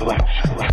Thank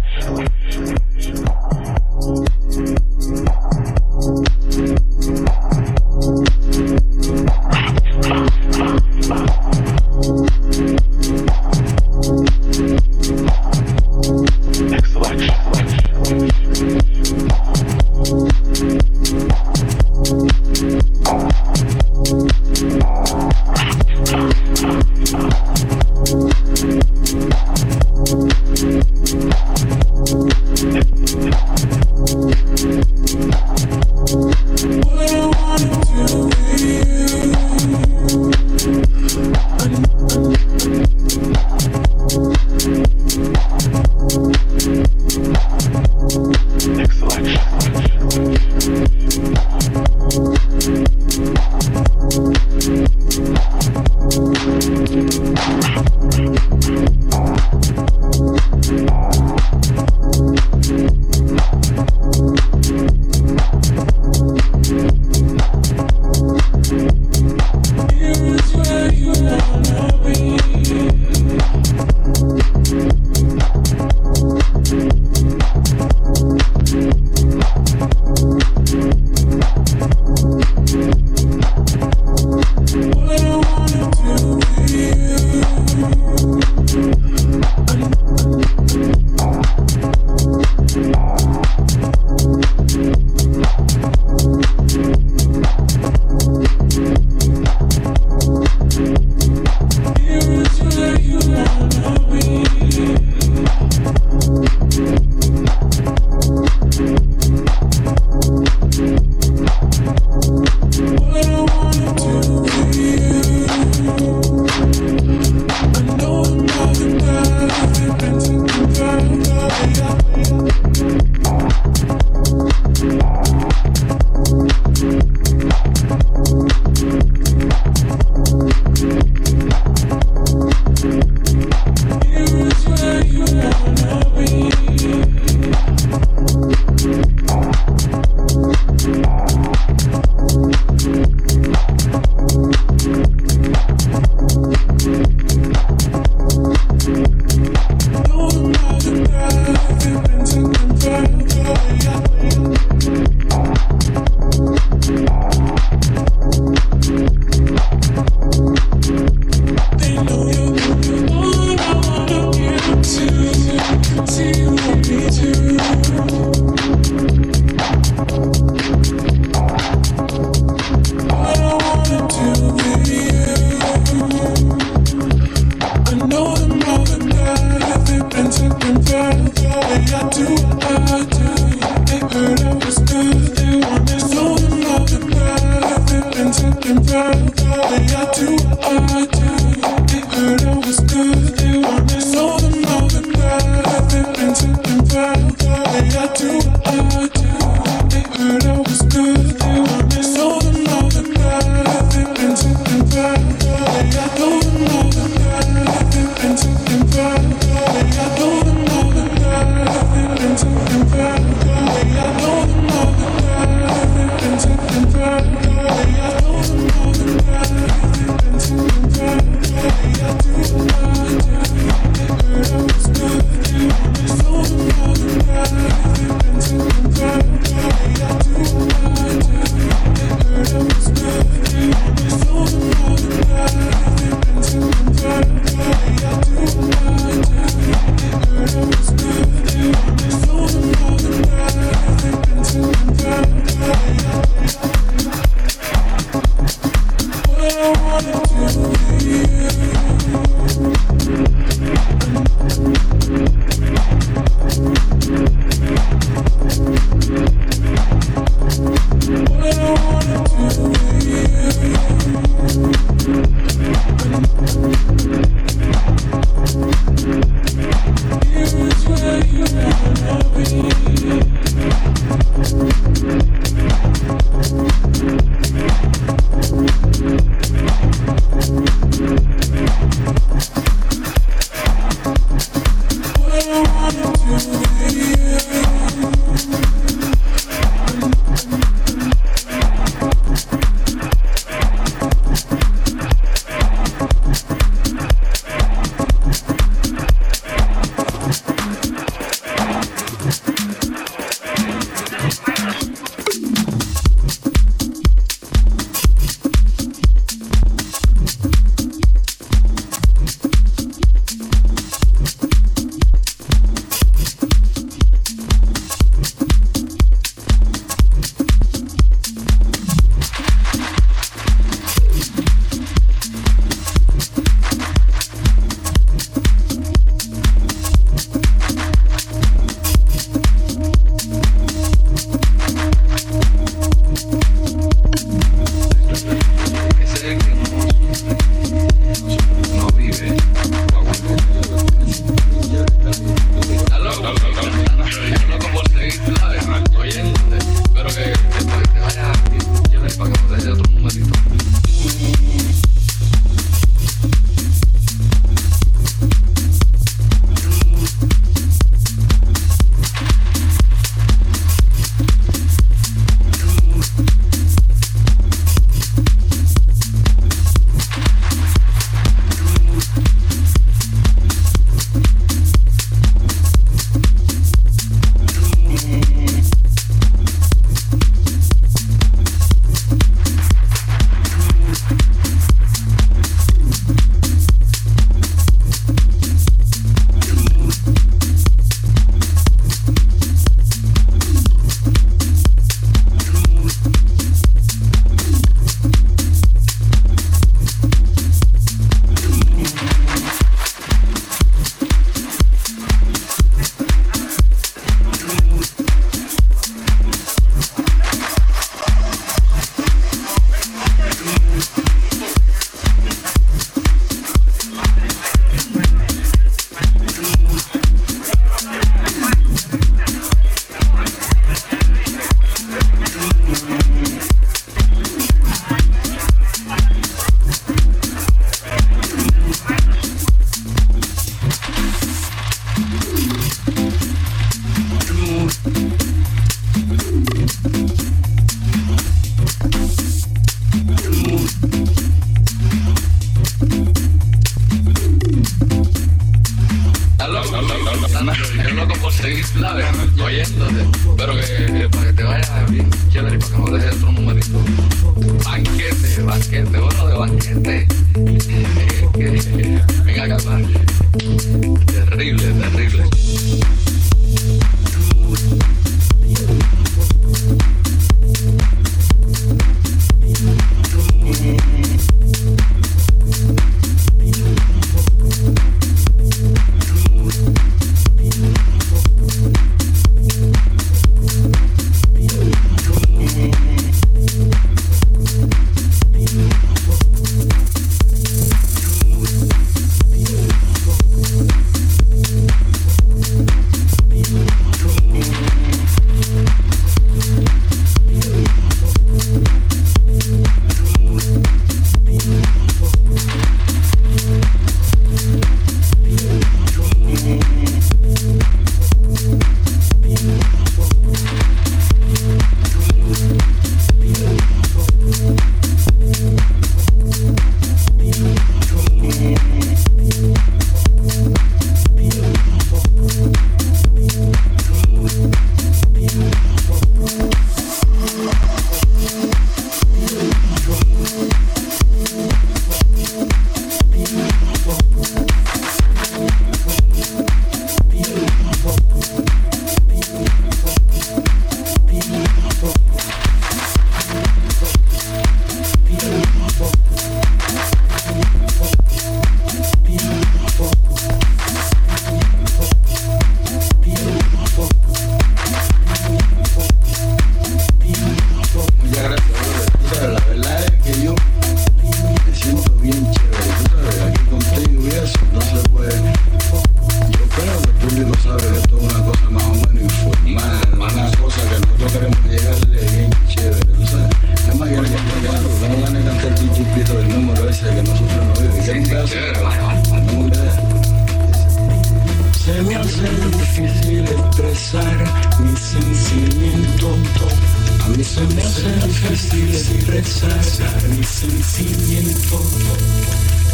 sentimiento,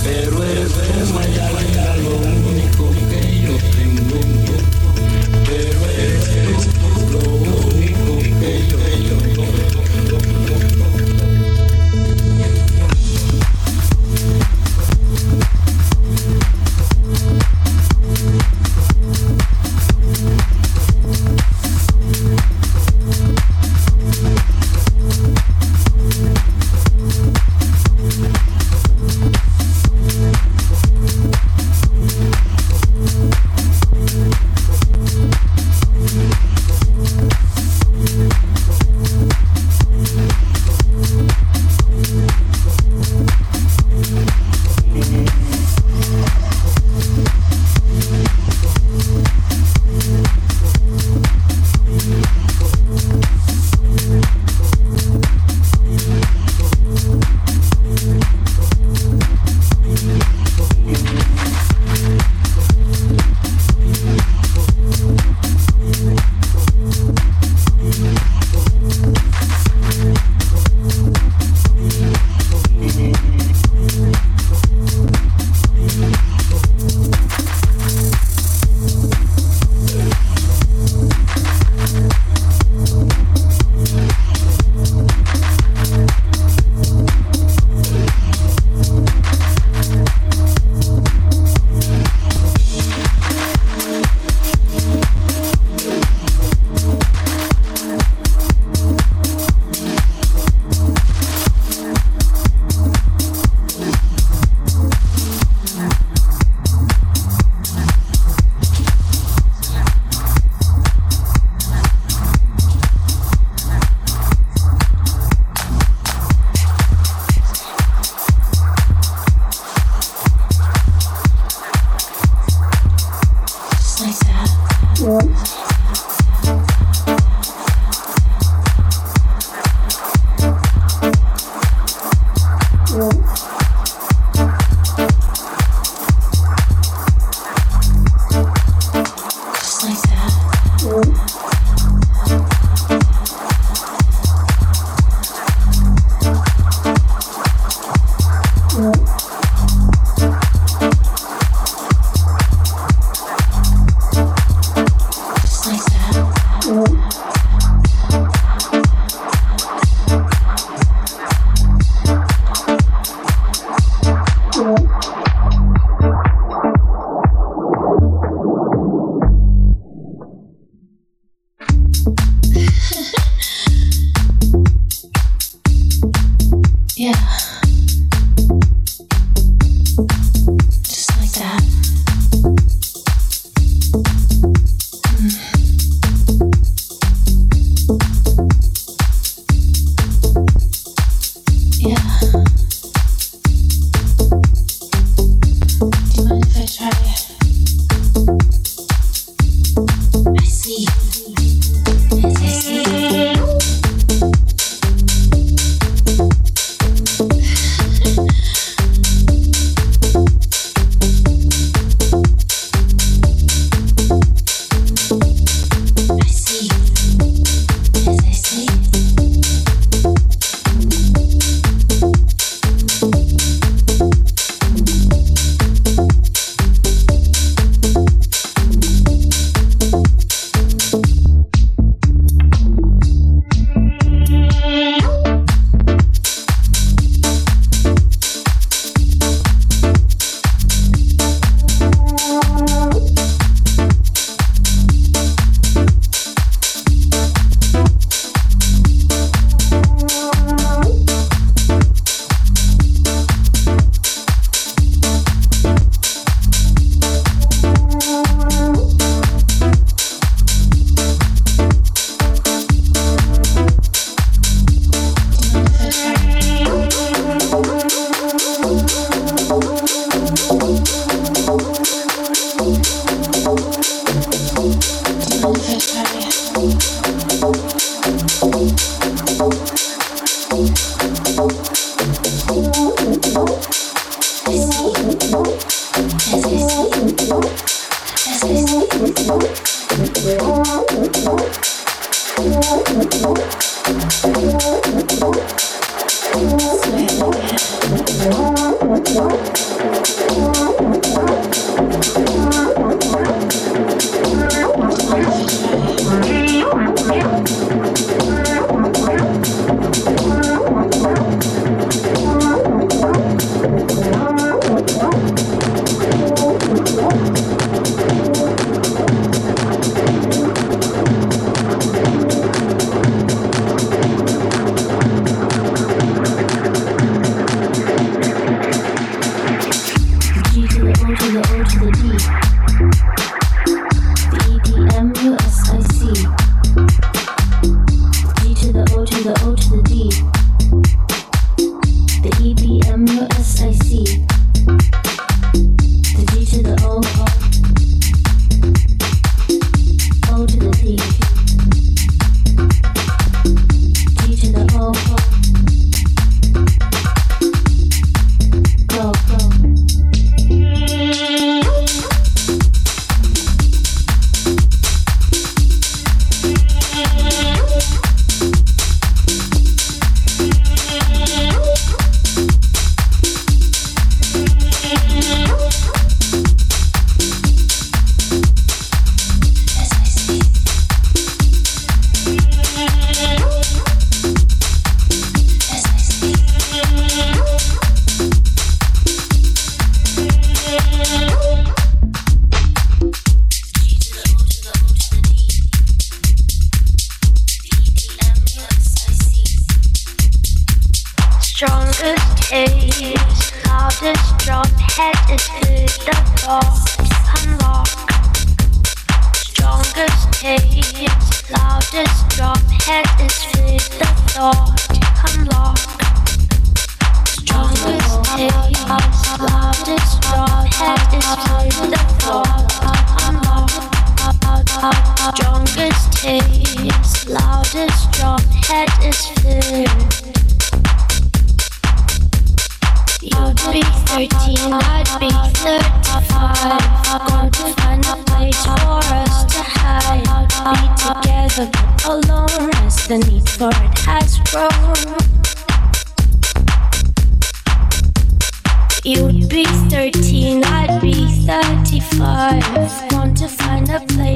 pero es tu manera lo único que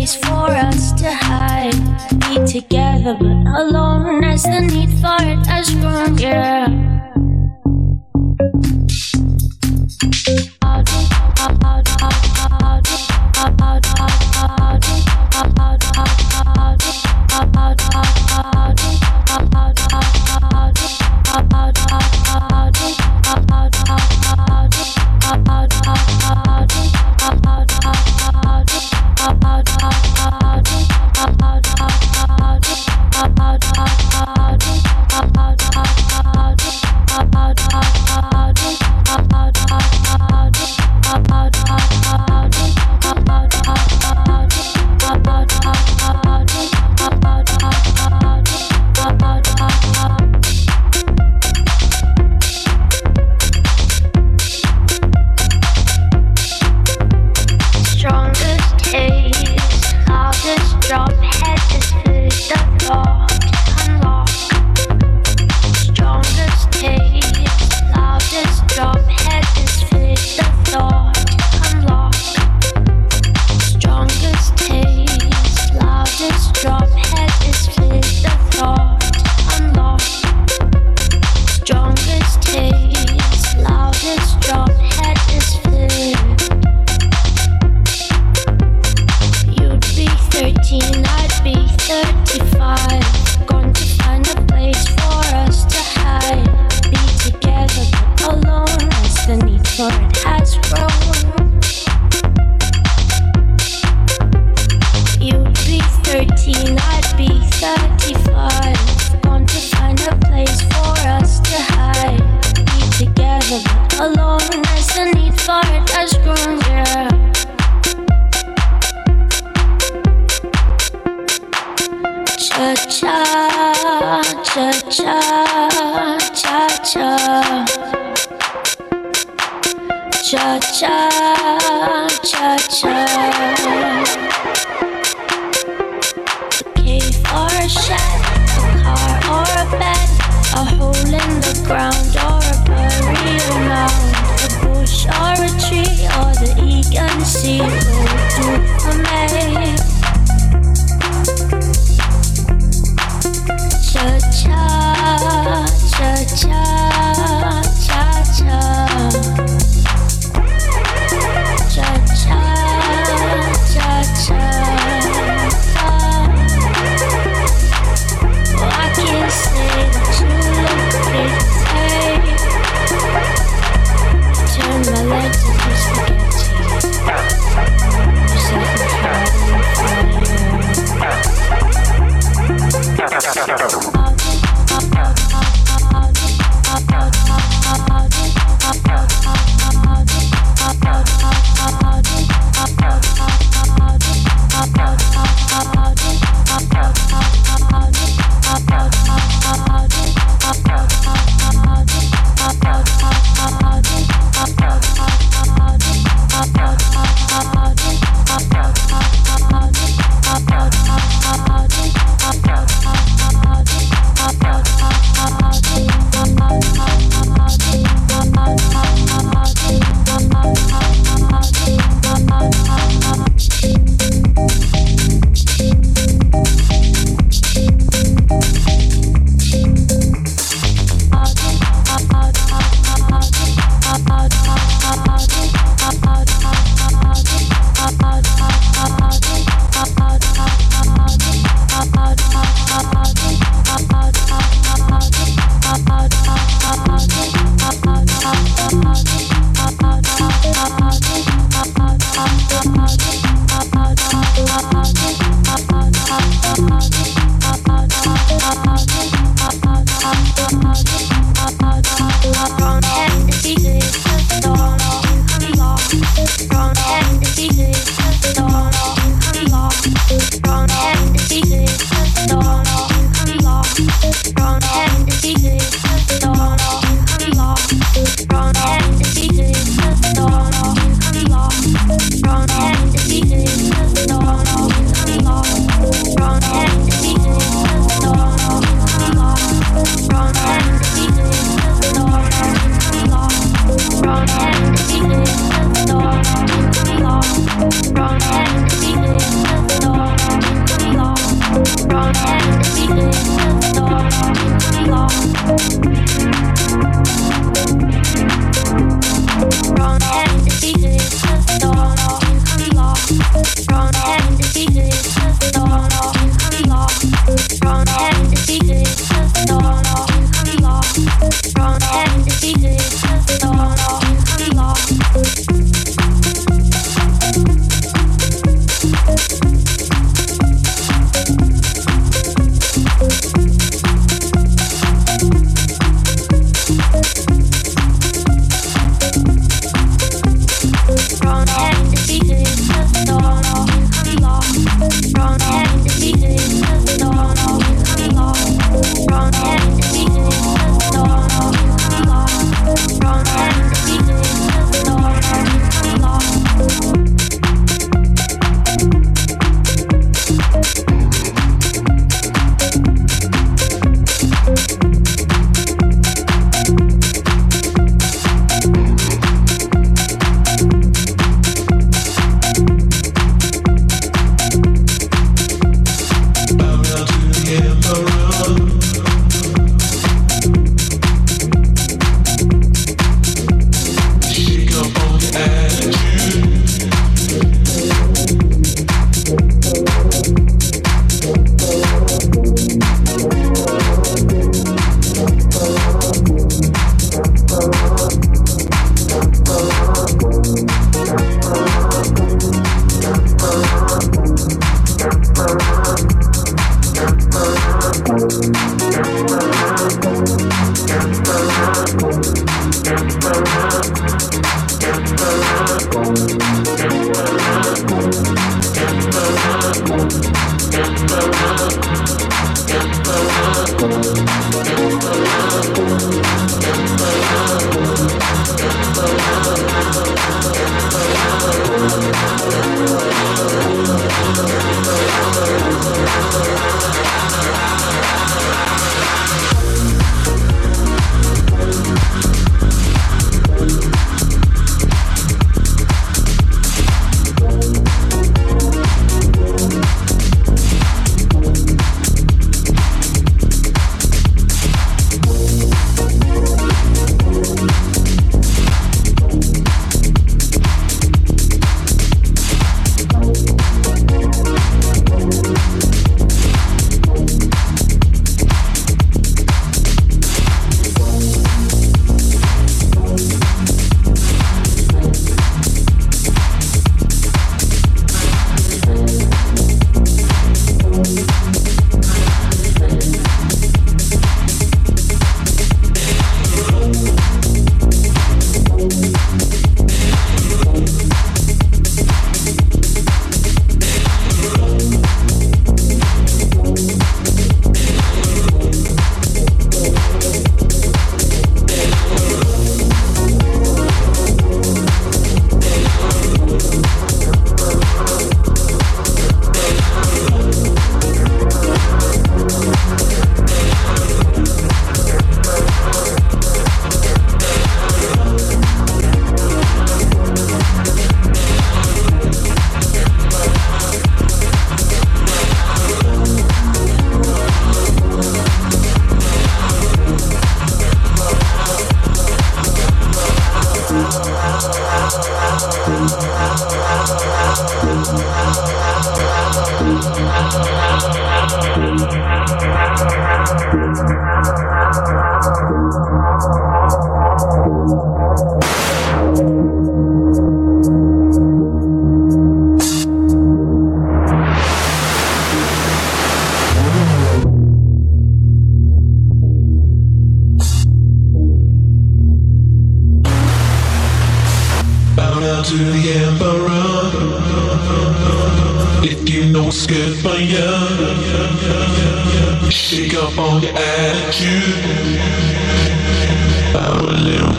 place for us to hide. Be together, but alone as the need for it has grown. Yeah.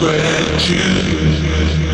wretched.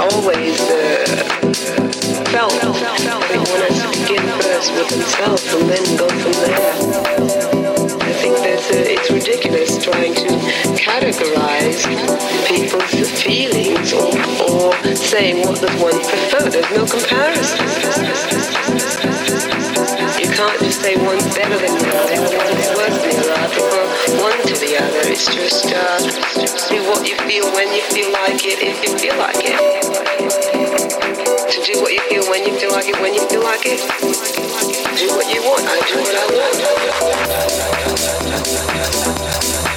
always uh, felt they want us to begin first with themselves and then go from there. I think that uh, it's ridiculous trying to categorize people's feelings or, or saying what does one prefer. There's no comparison. Can't just say one's better than the other or one's worse than the other. One to the other. It's just uh, do what you feel when you feel like it, if you feel like it. To do what you feel when you feel like it, when you feel like it. Do what you want. I do what I want.